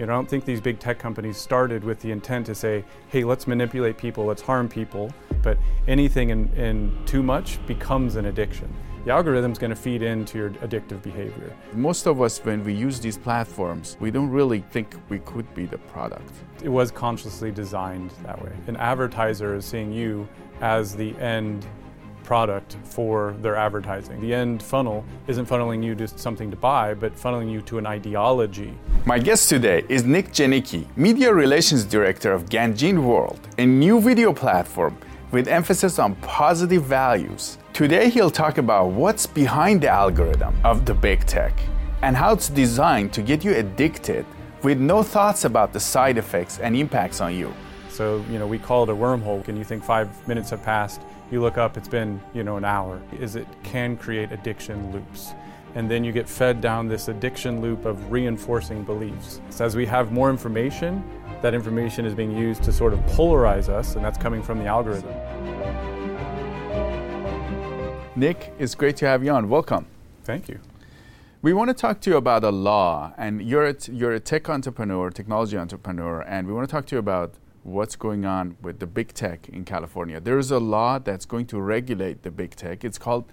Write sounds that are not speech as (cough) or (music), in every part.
You know, I don't think these big tech companies started with the intent to say, hey, let's manipulate people, let's harm people, but anything in, in too much becomes an addiction. The algorithm's going to feed into your addictive behavior. Most of us, when we use these platforms, we don't really think we could be the product. It was consciously designed that way. An advertiser is seeing you as the end product for their advertising. The end funnel isn't funneling you to something to buy, but funneling you to an ideology. My guest today is Nick Janicki, Media Relations Director of Gan Jing World, a new video platform with emphasis on positive values. Today he'll talk about what's behind the algorithm of the big tech and how it's designed to get you addicted with no thoughts about the side effects and impacts on you. So, you know, we call it a wormhole. And you think five minutes have passed, you look up, it's been, you know, an hour. Is it can create addiction loops. And then you get fed down this addiction loop of reinforcing beliefs. So as we have more information, that information is being used to sort of polarize us, and that's coming from the algorithm. Nick, it's great to have you on. Welcome. Thank you. We want to talk to you about a law, and you're a, t- you're a tech entrepreneur, technology entrepreneur, and we want to talk to you about what's going on with the big tech in California. There is a law that's going to regulate the big tech. It's called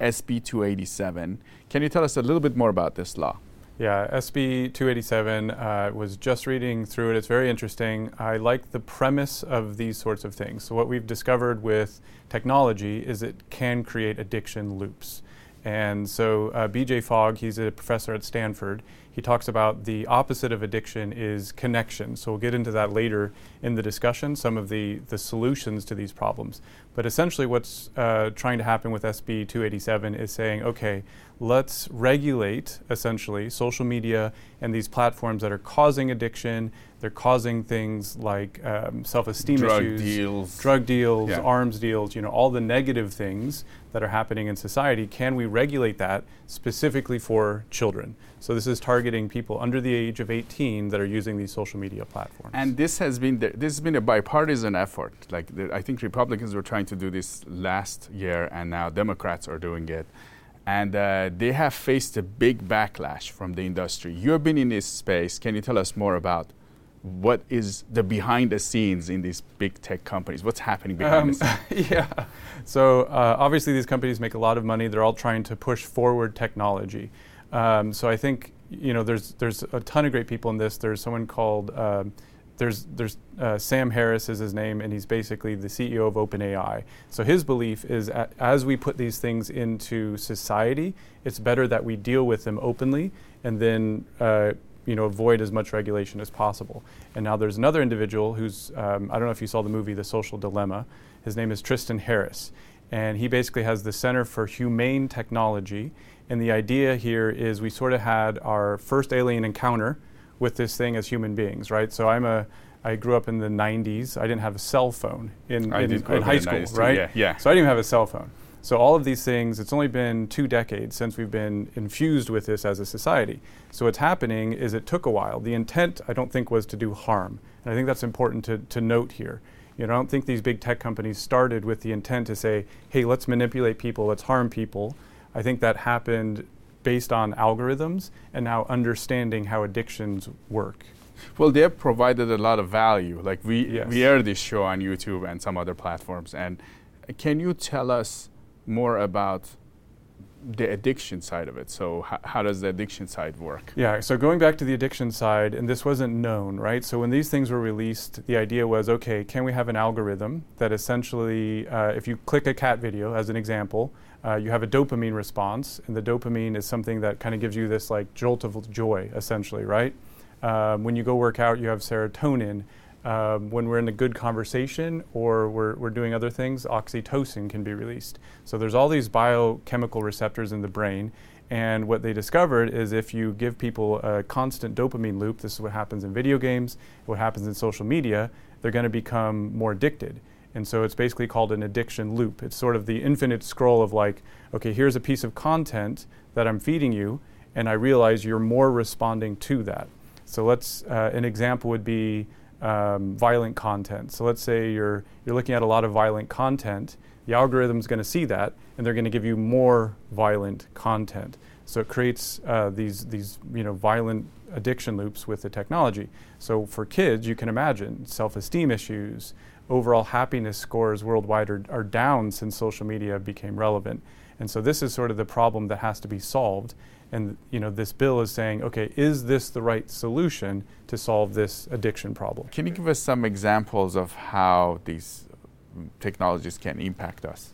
SB 287. Can you tell us a little bit more about this law? Yeah, SB 287 uh, was just reading through it. It's very interesting. I like the premise of these sorts of things. So, what we've discovered with technology is it can create addiction loops. And so, uh, BJ Fogg, he's a professor at Stanford, he talks about the opposite of addiction is connection. So we'll get into that later in the discussion, some of the, the solutions to these problems. But essentially, what's uh, trying to happen with SB 287 is saying, okay, let's regulate essentially social media and these platforms that are causing addiction. They're causing things like um, self-esteem drug issues, deals. drug deals, Yeah. arms deals. You know, all the negative things that are happening in society. Can we regulate that specifically for children? So this is targeting people under the age of 18 that are using these social media platforms. And this has been the, this has been a bipartisan effort. Like the, I think Republicans were trying to do this last year, and now Democrats are doing it. And uh, they have faced a big backlash from the industry. You've been in this space. Can you tell us more about what is the behind the scenes in these big tech companies? What's happening behind Um, the scenes? (laughs) yeah. So uh, obviously, these companies make a lot of money. They're all trying to push forward technology. Um, so I think you know there's there's a ton of great people in this. There's someone called um there's there's uh, Sam Harris is his name, and he's basically the CEO of OpenAI. So his belief is a, as we put these things into society, it's better that we deal with them openly, and then. Uh, you know, avoid as much regulation as possible. And now there's another individual who's, um, I don't know if you saw the movie The Social Dilemma. His name is Tristan Harris. And he basically has the Center for Humane Technology. And the idea here is we sort of had our first alien encounter with this thing as human beings, right? So I'm a, I grew up in the 90s. I didn't have a cell phone in, in, in high in school, 90s too, right? yeah, yeah. So I didn't even have a cell phone. So all of these things, it's only been two decades since we've been infused with this as a society. So what's happening is it took a while. The intent, I don't think, was to do harm. And I think that's important to, to note here. You know, I don't think these big tech companies started with the intent to say, hey, let's manipulate people, let's harm people. I think that happened based on algorithms and now understanding how addictions work. Well, they have provided a lot of value. Like we Yes. we air this show on YouTube and some other platforms. And can you tell us more about the addiction side of it? So h- how does the addiction side work? Yeah, so going back to the addiction side, and this wasn't known, right? So when these things were released, the idea was okay, can we have an algorithm that essentially, uh, if you click a cat video as an example, uh, you have a dopamine response, and the dopamine is something that kind of gives you this like jolt of joy, essentially, right? Um, when you go work out, you have serotonin. Um, when we're in a good conversation or we're, we're doing other things, oxytocin can be released. So there's all these biochemical receptors in the brain. And what they discovered is if you give people a constant dopamine loop, this is what happens in video games, what happens in social media, they're going to become more addicted. And so it's basically called an addiction loop. It's sort of the infinite scroll of like, okay, here's a piece of content that I'm feeding you, and I realize you're more responding to that. So let's, uh, an example would be um, violent content. So let's say you're, you're looking at a lot of violent content, the algorithm's going to see that, and they're going to give you more violent content. So it creates uh, these these you know violent addiction loops with the technology. So for kids, you can imagine self-esteem issues, overall happiness scores worldwide are, are down since social media became relevant. And so this is sort of the problem that has to be solved. And you know, this bill is saying, okay, is this the right solution to solve this addiction problem? Can you give us some examples of how these technologies can impact us?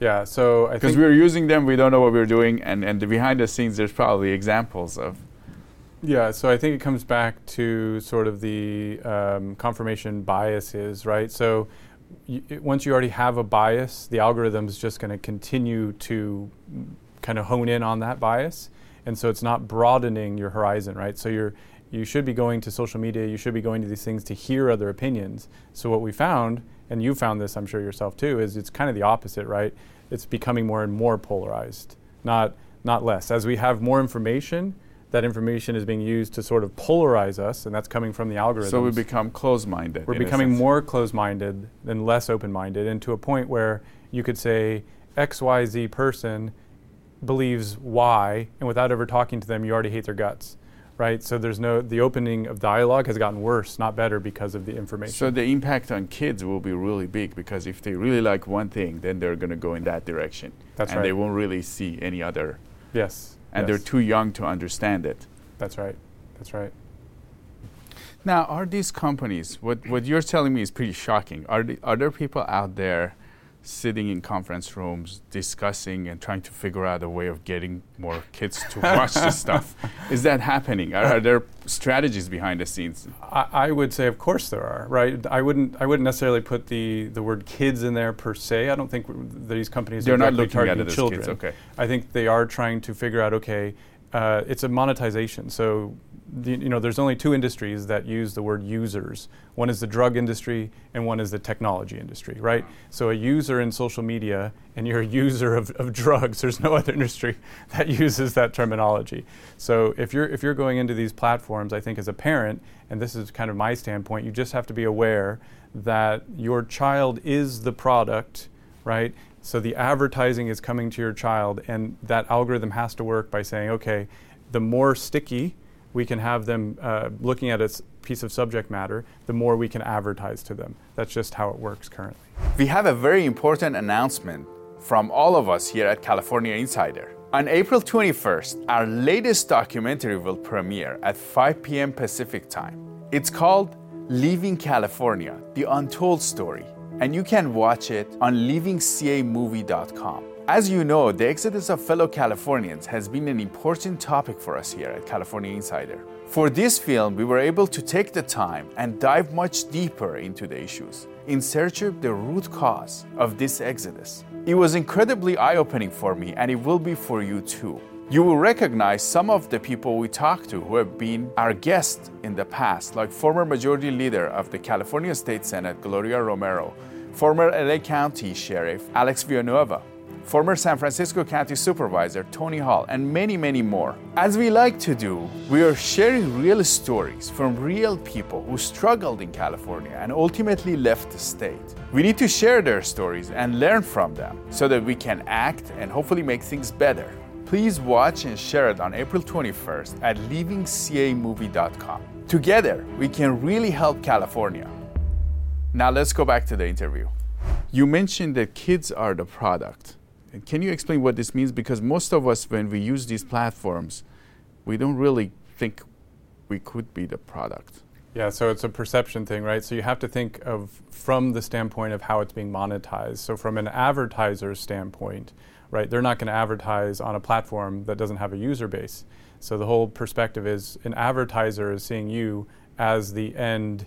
Yeah, so because we're using them, we don't know what we're doing, and and the behind the scenes, there's probably examples of. Yeah, so I think it comes back to sort of the um, confirmation biases, right? So once you already have a bias, the algorithm is just going to continue to kind of hone in on that bias, and so it's not broadening your horizon, right? So you're you should be going to social media, you should be going to these things to hear other opinions. So what we found, and you found this, I'm sure yourself too, is it's kind of the opposite, right? It's becoming more and more polarized, not not less. As we have more information, that information is being used to sort of polarize us, and that's coming from the algorithm. So we become closed-minded. We're becoming more closed-minded than less open-minded, and to a point where you could say X, Y, Z person believes Y, and without ever talking to them, you already hate their guts, right? So there's no the opening of dialogue has gotten worse, not better, because of the information. So the impact on kids will be really big because if they really like one thing, then they're going to go in that direction. That's and right. they won't really see any other. Yes and yes. they're too young to understand it. That's right. That's right. Now, are these companies, what, what you're telling me is pretty shocking. Are, the, are there people out there sitting in conference rooms discussing and trying to figure out a way of getting more kids to (laughs) watch this stuff? Is that happening? Are, are, there strategies behind the scenes? I, I, would say, of course, there are. Right? I wouldn't. I wouldn't necessarily put the, the word kids in there per se. I don't think these companies they're are not looking targeting at it children. Kids, okay. I think they are trying to figure out. Okay, uh, it's a monetization. So the, you know, there's only two industries that use the word users. One is the drug industry, and one is the technology industry, right? So a user in social media, and you're a user of, of drugs. There's no other industry (laughs) that uses that terminology. So if you're if you're going into these platforms, I think as a parent, and this is kind of my standpoint, you just have to be aware that your child is the product, right? So the advertising is coming to your child, and that algorithm has to work by saying, okay, the more sticky we can have them uh, looking at a piece of subject matter, the more we can advertise to them. That's just how it works currently. We have a very important announcement from all of us here at California Insider. On April 21st, our latest documentary will premiere at 5 p.m. Pacific Time. It's called Leaving California The Untold Story, and you can watch it on leavingcamovie.com. As you know, the exodus of fellow Californians has been an important topic for us here at California Insider. For this film, we were able to take the time and dive much deeper into the issues in search of the root cause of this exodus. It was incredibly eye opening for me, and it will be for you too. You will recognize some of the people we talked to who have been our guests in the past, like former Majority Leader of the California State Senate, Gloria Romero, former LA County Sheriff, Alex Villanueva, former San Francisco County Supervisor Tony Hall, and many, many more. As we like to do, we are sharing real stories from real people who struggled in California and ultimately left the state. We need to share their stories and learn from them so that we can act and hopefully make things better. Please watch and share it on April 21st at leavingcamovie.com. Together, we can really help California. Now let's go back to the interview. You mentioned that kids are the product. Can you explain what this means? Because most of us, when we use these platforms, we don't really think we could be the product. Yeah, so it's a perception thing, right? So you have to think of from the standpoint of how it's being monetized. So from an advertiser's standpoint, right, they're not going to advertise on a platform that doesn't have a user base. So the whole perspective is an advertiser is seeing you as the end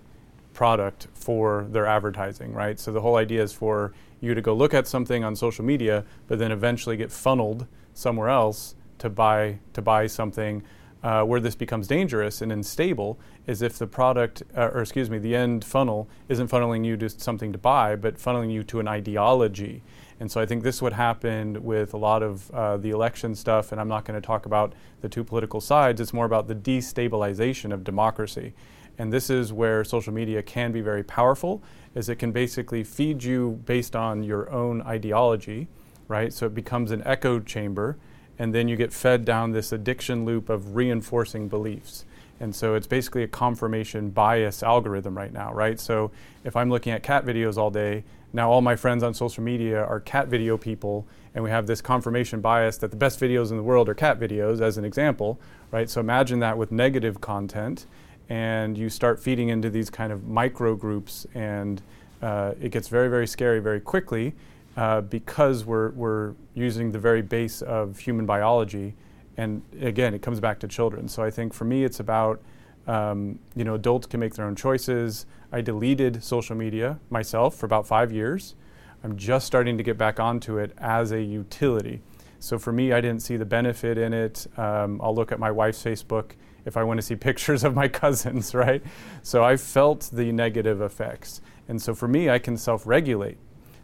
product for their advertising, right? So the whole idea is for you to go look at something on social media, but then eventually get funneled somewhere else to buy to buy something. Uh, where this becomes dangerous and unstable is if the product, uh, or excuse me, the end funnel isn't funneling you to something to buy, but funneling you to an ideology. And so I think this would happen with a lot of uh, the election stuff, and I'm not going to talk about the two political sides. It's more about the destabilization of democracy. And this is where social media can be very powerful, is it can basically feed you based on your own ideology, right? So it becomes an echo chamber. and then you get fed down this addiction loop of reinforcing beliefs. And so it's basically a confirmation bias algorithm right now, right? So if I'm looking at cat videos all day, now all my friends on social media are cat video people, and we have this confirmation bias that the best videos in the world are cat videos, as an example, right? So imagine that with negative content, and you start feeding into these kind of micro groups, and uh, it gets very, very scary very quickly uh, because we're, we're using the very base of human biology. And again, it comes back to children. So I think for me, it's about um, you know, adults can make their own choices. I deleted social media myself for about five years. I'm just starting to get back onto it as a utility. So for me, I didn't see the benefit in it. Um, I'll look at my wife's Facebook if I want to see (laughs) pictures of my cousins, right? So I felt the negative effects. And so for me, I can self regulate.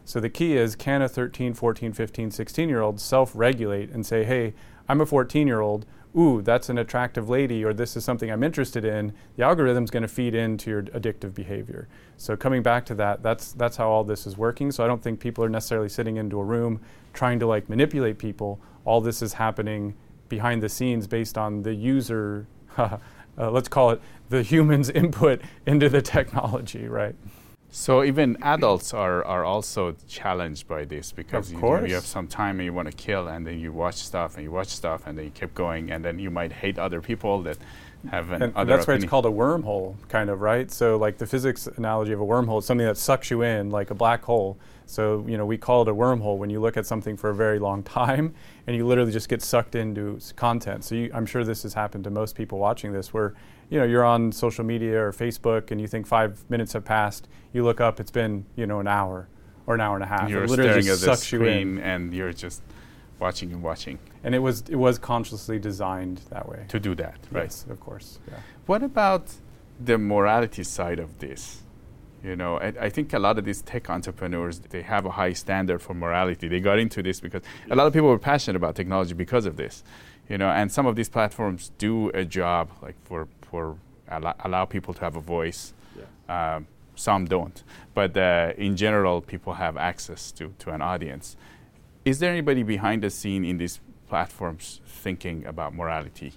So the key is can a 13, 14, 15, 16 year old self regulate and say, hey, I'm a 14 year old. Ooh, that's an attractive lady, or this is something I'm interested in. The algorithm's going to feed into your addictive behavior. So coming back to that, that's that's how all this is working. So I don't think people are necessarily sitting into a room trying to like manipulate people. All this is happening behind the scenes based on the user. (laughs) uh, let's call it the human's (laughs) input into the technology, right? So even adults are, are also challenged by this because you, you, have some time and you want to kill and then you watch stuff and you watch stuff and then you keep going and then you might hate other people that have an and, and that's why it's called a wormhole kind of right? So like the physics analogy of a wormhole is something that sucks you in like a black hole. So you know we call it a wormhole when you look at something for a very long (laughs) time and you literally just get sucked into content. So you, i'm sure this has happened to most people watching this where you know, you're on social media or Facebook and you think five minutes have passed. You look up, it's been, you know, an hour or an hour and a half. You're it literally staring at the screen and you're just watching and watching. And it was it was consciously designed that way. To do that, right? Yes, of course. Yeah. What about the morality side of this? You know, I, I, think a lot of these tech entrepreneurs they have a high standard for morality. They got into this because a lot of people were passionate about technology because of this. You know, and some of these platforms do a job like for for allow, allow people to have a voice. Yeah. Um, some don't, but uh, in general, people have access to, to an audience. Is there anybody behind the scene in these platforms thinking about morality?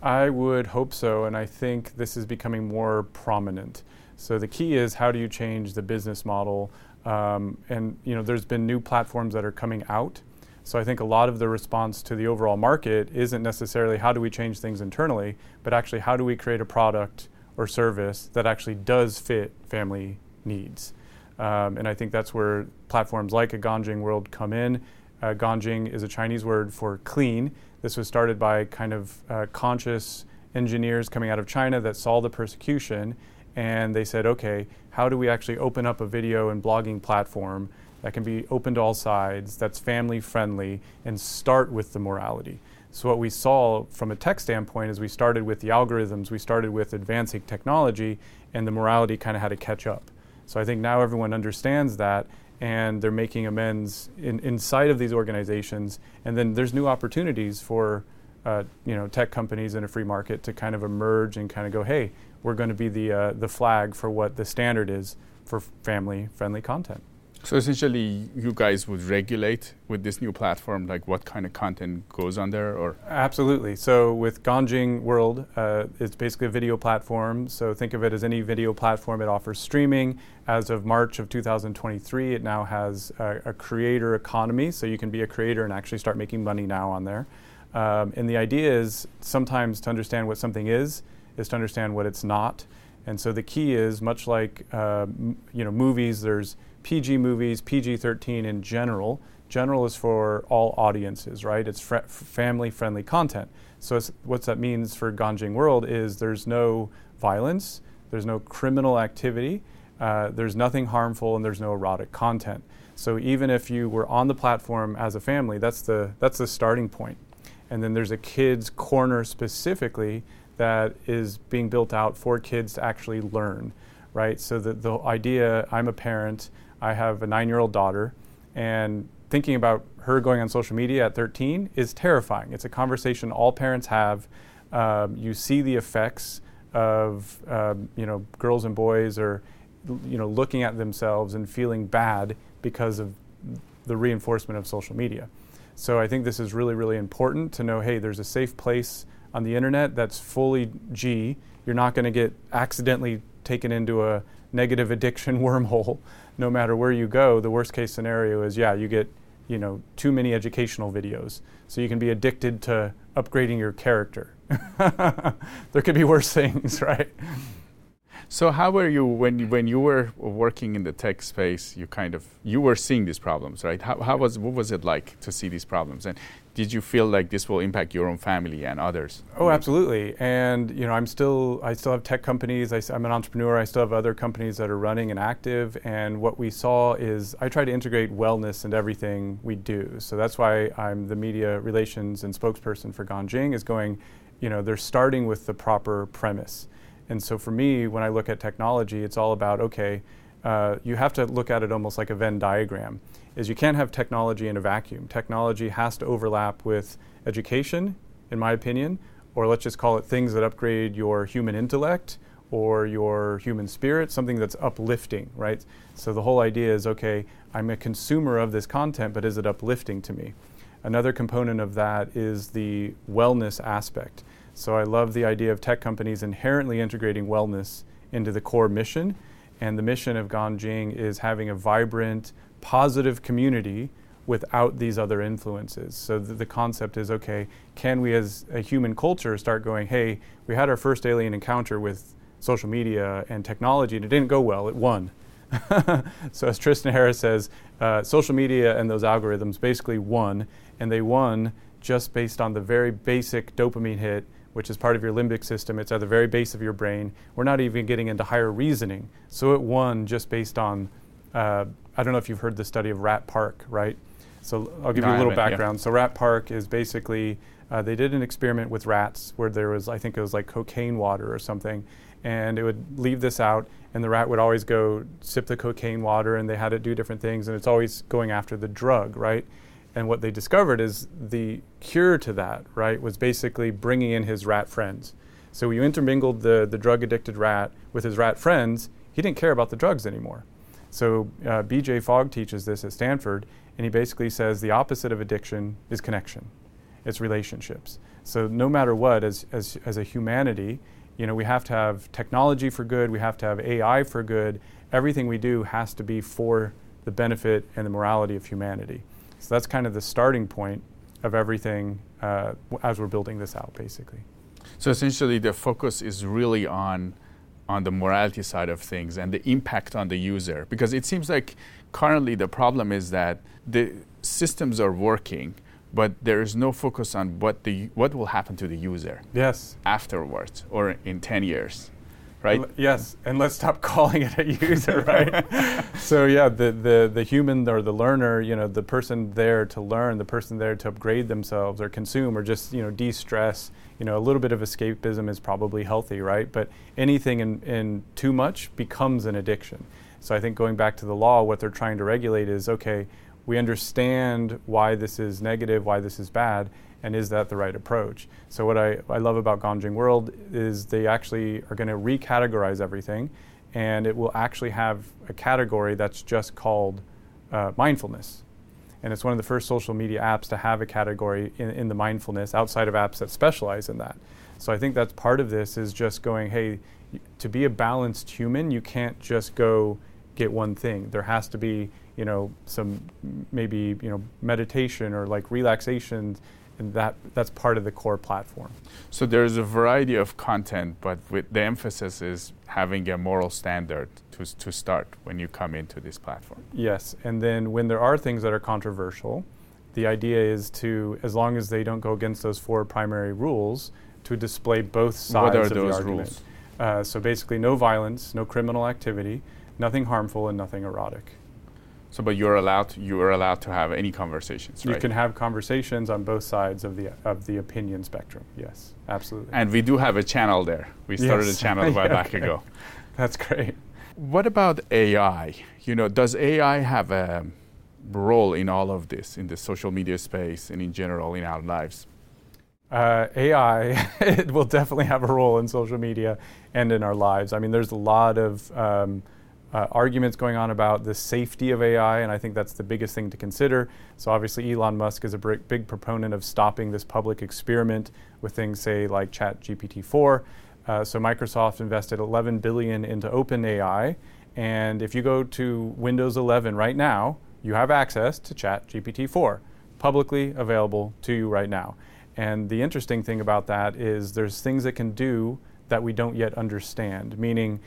I would hope so, and I think this is becoming more prominent. So the key is how do you change the business model? Um, and you know, there's been new platforms that are coming out so I think a lot of the response to the overall market isn't necessarily how do we change things internally, but actually how do we create a product or service that actually does fit family needs. Um, and I think that's where platforms like a Ganjing World come in. Uh, Ganjing is a Chinese word for clean. This was started by kind of uh, conscious engineers coming out of China that saw the persecution and they said, okay, how do we actually open up a video and blogging platform that can be open to all sides, that's family friendly, and start with the morality. So, what we saw from a tech standpoint is we started with the algorithms, we started with advancing technology, and the morality kind of had to catch up. So, I think now everyone understands that and they're making amends in, inside of these organizations. And then there's new opportunities for uh, you know, tech companies in a free market to kind of emerge and kind of go, hey, we're going to be the, uh, the flag for what the standard is for family friendly content. So essentially, you guys would regulate with this new platform, like what kind of content goes on there, or absolutely. So with Ganjing World, uh, it's basically a video platform. So think of it as any video platform. It offers streaming. As of March of 2023, it now has a, a creator economy. So you can be a creator and actually start making money now on there. Um, and the idea is sometimes to understand what something is, is to understand what it's not. And so the key is much like uh, m- you know movies. There's PG movies, PG 13 in general. General is for all audiences, right? It's fr- family friendly content. So, what that means for Ganjing World is there's no violence, there's no criminal activity, uh, there's nothing harmful, and there's no erotic content. So, even if you were on the platform as a family, that's the, that's the starting point. And then there's a kids' corner specifically that is being built out for kids to actually learn, right? So, the, the idea I'm a parent, I have a nine year old daughter, and thinking about her going on social media at 13 is terrifying. It's a conversation all parents have. Um, you see the effects of um, you know girls and boys are you know looking at themselves and feeling bad because of the reinforcement of social media. So I think this is really, really important to know hey, there's a safe place on the internet that's fully G. You're not going to get accidentally taken into a negative (laughs) addiction wormhole no matter where you go. The worst case scenario is yeah, you get you know too many educational videos. So you can be addicted to upgrading your character. (laughs) there could be worse things, (laughs) right? So how were you when you, when you were working in the tech space? You kind of you were seeing these problems, right? How, how was what was it like to see these problems, and did you feel like this will impact your own family and others? Oh, absolutely. And you know, I'm still I still have tech companies. I, am an entrepreneur. I still have other companies that are running and active. And what we saw is I try to integrate wellness into everything we do. So that's why I'm the media relations and spokesperson for Ganjing. Is going, you know, they're starting with the proper premise and so for me, when I look at technology, it's all about okay, uh, you have to look at it almost like a Venn diagram. Is you can't have technology in a vacuum. Technology has to overlap with education, in my opinion, or let's just call it things that upgrade your human intellect or your human spirit, something that's uplifting, right? So the whole idea is okay, I'm a consumer of this content, but is it uplifting to me? Another component of that is the wellness aspect. So I love the idea of tech companies inherently integrating wellness into the core mission. And the mission of Ganjing is having a vibrant, positive community without these other influences. So th- the concept is okay, can we as a human culture start going, hey, we had our first alien encounter with social media and technology and it didn't go well, it won. (laughs) so as Tristan Harris says, uh, social media and those algorithms basically won, and they won just based on the very basic dopamine hit which is part of your limbic system. It's at the very base of your brain. We're not even getting into higher reasoning. So it won just based on, uh, I don't know if you've heard the study of Rat Park, right? So I'll give no, you a little background. Yeah. So Rat Park is basically, uh, they did an experiment with rats where there was, I think it was like cocaine water or something. And it would leave this out, and the rat would always go sip the cocaine water, and they had it do different things, and it's always going after the drug, right? And what they discovered is the cure to that, right, was basically bringing in his rat friends. So you intermingled the, the drug addicted rat with his rat friends, he didn't care about the drugs anymore. So uh, BJ Fogg teaches this at Stanford, and he basically says the opposite of addiction is connection, it's relationships. So no matter what, as, as, as a humanity, you know, we have to have technology for good, we have to have AI for good. Everything we do has to be for the benefit and the morality of humanity. So that's kind of the starting point of everything uh, as we're building this out, basically. So essentially, the focus is really on on the morality side of things and the impact on the user, because it seems like currently the problem is that the systems are working, but there is no focus on what the what will happen to the user. Yes. Afterwards, or in ten years right? yes, and let's stop (laughs) calling it a user, right? (laughs) so yeah, the, the the human or the learner, you know, the person there to learn, the person there to upgrade themselves or consume or just you know de-stress. You know, a little bit of escapism is probably healthy, right? But anything in, in too much becomes an addiction. So I think going back to the law, what they're trying to regulate is okay. We understand why this is negative, why this is bad, and is that the right approach? So what I, I love about Ganjing World is they actually are going to recategorize everything, and it will actually have a category that's just called uh, mindfulness. And it's one of the first social media apps to have a category in, in the mindfulness outside of apps that specialize in that. So I think that's part of this is just going, hey, to be a balanced human, you can't just go get one thing. There has to be, you know, some maybe, you know, meditation or like relaxation and that that's part of the core platform. So there's a variety of content, but with the emphasis is having a moral standard to to start when you come into this platform. Yes, and then when there are things that are controversial, the idea is to, as long as they don't go against those four primary rules, to display both sides of the argument. Rules? Uh, so basically, no violence, no criminal activity, nothing harmful, and nothing erotic. So, but you're allowed to, you are allowed to have any conversations, right? You can have conversations on both sides of the of the opinion spectrum. Yes, absolutely. And we do have a channel there. We started yes. a channel a (laughs) while back ago. That's great. What about AI? You know, does AI have a role in all of this in the social media space and in general in our lives? Uh, AI (laughs) it will definitely have a role in social media and in our lives. I mean, there's a lot of um, uh, arguments going on about the safety of AI, and I think that's the biggest thing to consider. So, obviously, Elon Musk is a big, big proponent of stopping this public experiment with things, say, like ChatGPT 4. Uh, so, Microsoft invested 11 billion into OpenAI, and if you go to Windows 11 right now, you have access to ChatGPT 4, publicly available to you right now. And the interesting thing about that is there's things it can do that we don't yet understand, meaning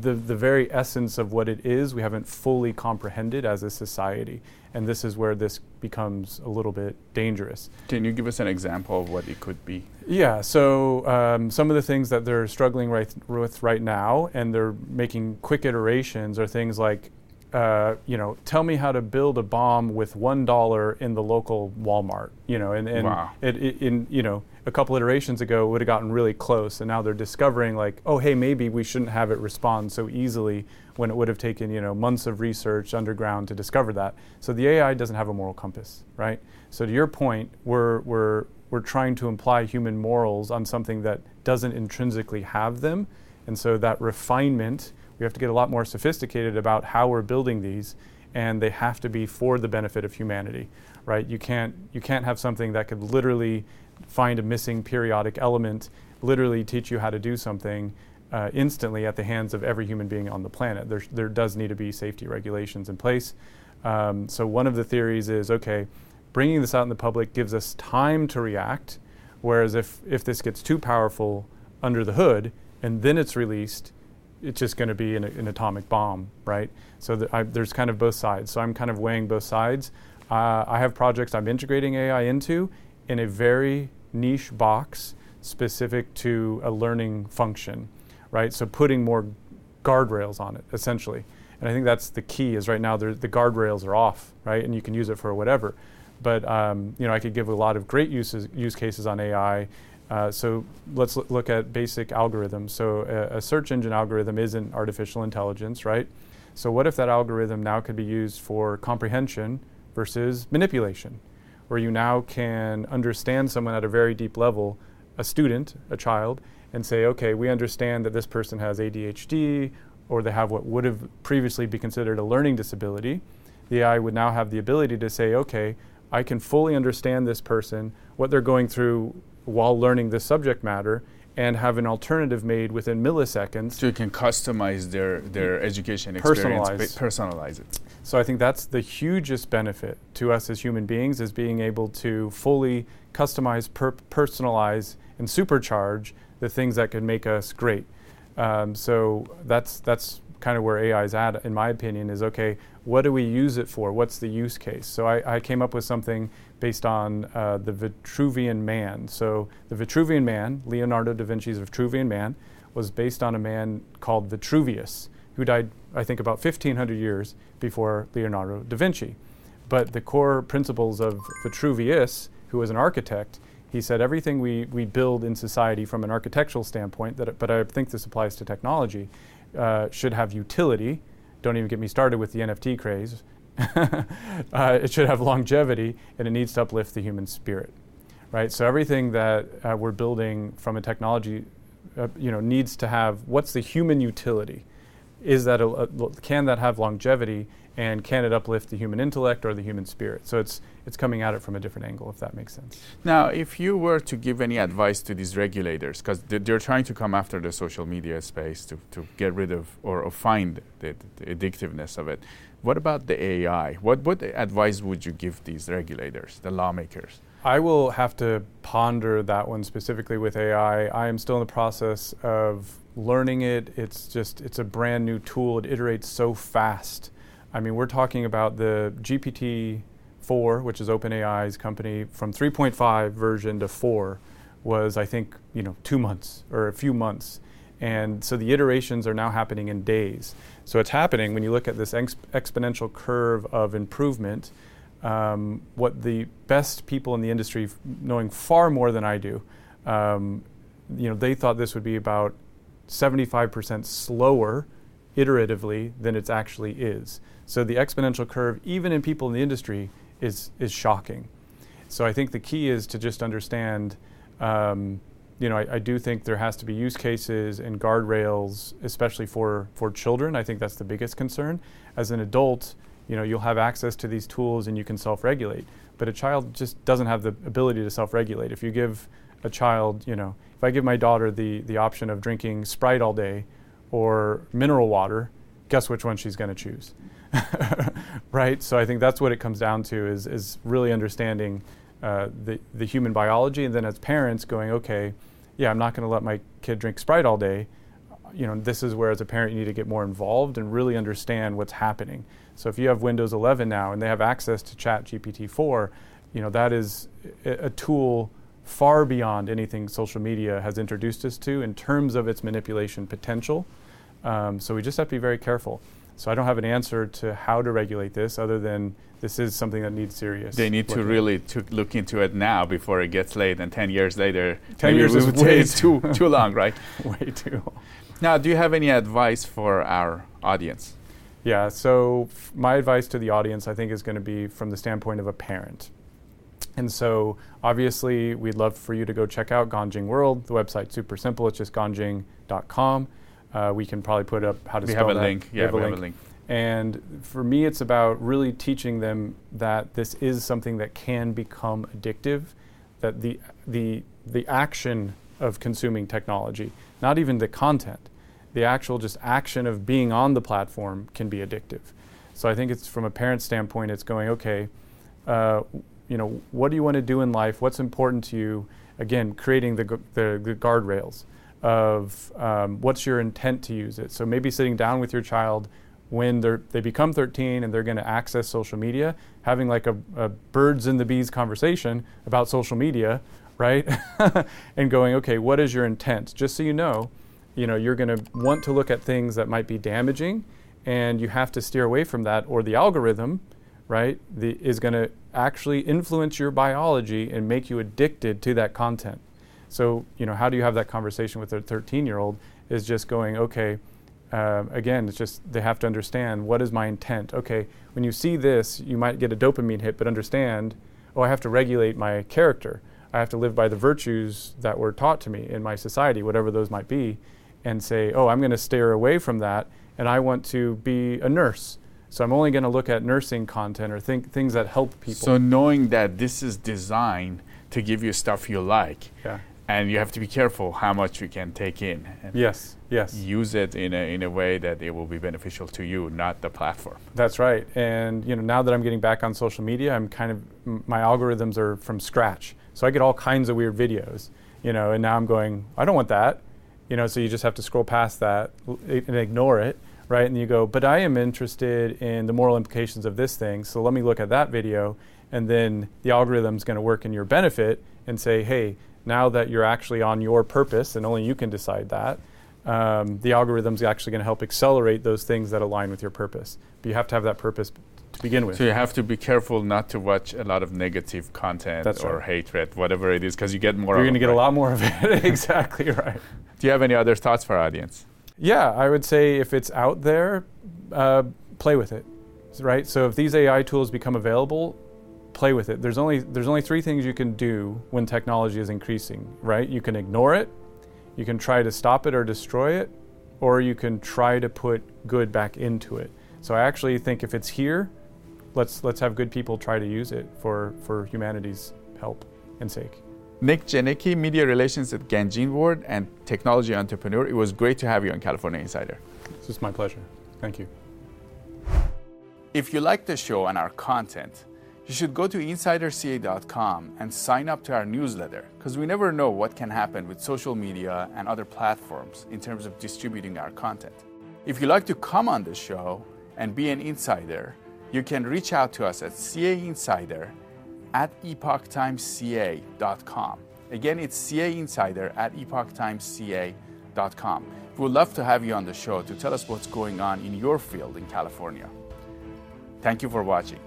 the, the very essence of what it is, we haven't fully comprehended as a society. And this is where this becomes a little bit dangerous. Can you give us an example of what it could be? Yeah, so um, some of the things that they're struggling right with right now, and they're making quick iterations, are things like uh, you know, tell me how to build a bomb with one dollar in the local Walmart. You know, and, and wow. it, it, in you know a couple iterations ago would have gotten really close, and now they're discovering like, oh hey, maybe we shouldn't have it respond so easily when it would have taken you know months of research underground to discover that. So the AI doesn't have a moral compass, right? So to your point, we're we're we're trying to imply human morals on something that doesn't intrinsically have them, and so that refinement we have to get a lot more sophisticated about how we're building these, and they have to be for the benefit of humanity, right? You can't you can't have something that could literally find a missing periodic element, literally teach you how to do something. Uh, instantly at the hands of every human being on the planet. There, there does need to be safety regulations in place. Um, so, one of the theories is okay, bringing this out in the public gives us time to react, whereas if, if this gets too powerful under the hood and then it's released, it's just going to be an, an, atomic bomb, right? So th- I, there's kind of both sides. So I'm kind of weighing both sides. Uh, I have projects I'm integrating AI into in a very niche box specific to a learning function, right? So putting more guardrails on it, essentially. And I think that's the key. Is right now the guardrails are off, right? And you can use it for whatever. But um, you know, I could give a lot of great uses, use cases on AI uh, so let's l- look at basic algorithms. So a, a, search engine algorithm isn't artificial intelligence, right? So what if that algorithm now could be used for comprehension versus manipulation, where you now can understand someone at a very deep level, a student, a child, and say, okay, we understand that this person has ADHD or they have what would have previously be considered a learning disability. The AI would now have the ability to say, okay, I can fully understand this person, what they're going through while learning the subject matter and have an alternative made within milliseconds. So you can customize their, their education experience, personalize. personalize it. So I think that's the hugest benefit to us as human beings is being able to fully customize, per- personalize, and supercharge the things that can make us great. Um, so that's that's kind of where AI is at, in my opinion, is okay, what do we use it for? What's the use case? So I, I came up with something based on uh, the Vitruvian Man. So the Vitruvian Man, Leonardo da Vinci's Vitruvian Man, was based on a man called Vitruvius, who died, I think, about 1500 years before Leonardo da Vinci. But the core principles of Vitruvius, who was an architect, he said everything we, we build in society from an architectural standpoint, that, but I think this applies to technology, uh, should have utility. Don't even get me started with the NFT craze. (laughs) uh, it should have longevity and it needs to uplift the human spirit right? So everything that uh, we're building from a technology uh, you know needs to have what's the human utility? Is that a, can that have longevity and can it uplift the human intellect or the human spirit? So it's it's coming at it from a different angle if that makes sense. Now if you were to give any advice to these regulators because they're, they're, trying to come after the social media space to, to get rid of or, or find the, the addictiveness of it what about the AI? What, what advice would you give these regulators, the lawmakers? I will have to ponder that one specifically with AI. I am still in the process of learning it. It's just, it's a brand new tool. It iterates so fast. I mean, we're talking about the GPT 4, which is OpenAI's company, from 3.5 version to 4 was, I think, you know, two months or a few months. And so the iterations are now happening in days. So it's happening when you look at this ex- exponential curve of improvement. Um, what the best people in the industry, f- knowing far more than I do, um, you know, they thought this would be about 75% slower iteratively than it actually is. So the exponential curve, even in people in the industry, is is shocking. So I think the key is to just understand um, you know, I, I, do think there has to be use cases and guardrails, especially for for children. I think that's the biggest concern. As an adult, you know, you'll have access to these tools and you can self-regulate. But a child just doesn't have the ability to self-regulate. If you give a child, you know, if I give my daughter the the option of drinking Sprite all day or mineral water, guess which one she's going to choose, (laughs) right? So I think that's what it comes down to is is really understanding uh, the the human biology, and then as parents going, okay, yeah, I'm not going to let my kid drink Sprite all day. You know, this is where as a parent you need to get more involved and really understand what's happening. So if you have Windows 11 now and they have access to Chat GPT 4, you know that is a, a tool far beyond anything social media has introduced us to in terms of its manipulation potential. Um, so we just have to be very careful. So I don't have an answer to how to regulate this other than this is something that needs serious. They need to really to look into it now before it gets late, and 10 years later, 10 years is way too, too (laughs) long, right? way too long. Now, do you have any advice for our audience? Yeah, so f- my advice to the audience, I think, is going to be from the standpoint of a parent. And so, obviously, we'd love for you to go check out Ganjing World. The website's super simple. It's just ganjing.com. Uh, we can probably put up how to we spell have a that. link. Yeah, we have, we a, have link. a link. And for me, it's about really teaching them that this is something that can become addictive. That the the the action of consuming technology, not even the content, the actual just action of being on the platform can be addictive. So I think it's from a parent standpoint, it's going okay. Uh, you know, what do you want to do in life? What's important to you? Again, creating the gu- the, the guardrails of um, what's your intent to use it. So maybe sitting down with your child when they they become 13 and they're going to access social media, having like a, a birds and the bees conversation about social media, right? (laughs) and going, okay, what is your intent? Just so you know, you know, you're going to want to look at things that might be damaging, and you have to steer away from that, or the algorithm, right, the, is going to actually influence your biology and make you addicted to that content. So, you know, how do you have that conversation with a 13 year old? Is just going, okay, uh, again, it's just they have to understand what is my intent. Okay, when you see this, you might get a dopamine hit, but understand, oh, I have to regulate my character. I have to live by the virtues that were taught to me in my society, whatever those might be, and say, oh, I'm going to steer away from that, and I want to be a nurse. So I'm only going to look at nursing content or think things that help people. So knowing that this is designed to give you stuff you like, yeah. And you have to be careful how much you can take in. And Yes. Yes. Use it in a, in a way that it will be beneficial to you, not the platform. That's right. And you know, now that I'm getting back on social media, I'm kind of m- my algorithms are from scratch. So I get all kinds of weird videos, you know, and now I'm going, I don't want that. You know, so you just have to scroll past that and ignore it, right? And you go, but I am interested in the moral implications of this thing. So let me look at that video and then the algorithm's going to work in your benefit and say, "Hey, now that you're actually on your purpose and only you can decide that, um, the algorithm's actually going to help accelerate those things that align with your purpose. But you have to have that purpose to begin with. So you have to be careful not to watch a lot of negative content That's or right. hatred, whatever it is, because you get more. You're going to get a lot more of it. (laughs) (laughs) exactly right. Do you have any other thoughts for our audience? Yeah, I would say if it's out there, uh, play with it, right? So if these AI tools become available, play with it. There's only there's only three things you can do when technology is increasing, right? You can ignore it, you can try to stop it or destroy it, or you can try to put good back into it. So I actually think if it's here, let's let's have good people try to use it for for humanity's help and sake. Nick Janicki, Media Relations at Gan Jing World and Technology Entrepreneur. It was great to have you on California Insider. This is my pleasure. Thank you. If you like the show and our content, you should go to insiderca.com and sign up to our newsletter because we never know what can happen with social media and other platforms in terms of distributing our content. If you'd like to come on the show and be an insider, you can reach out to us at cainsider at epochtimesca.com. Again, it's cainsider at epochtimesca.com. We would love to have you on the show to tell us what's going on in your field in California. Thank you for watching.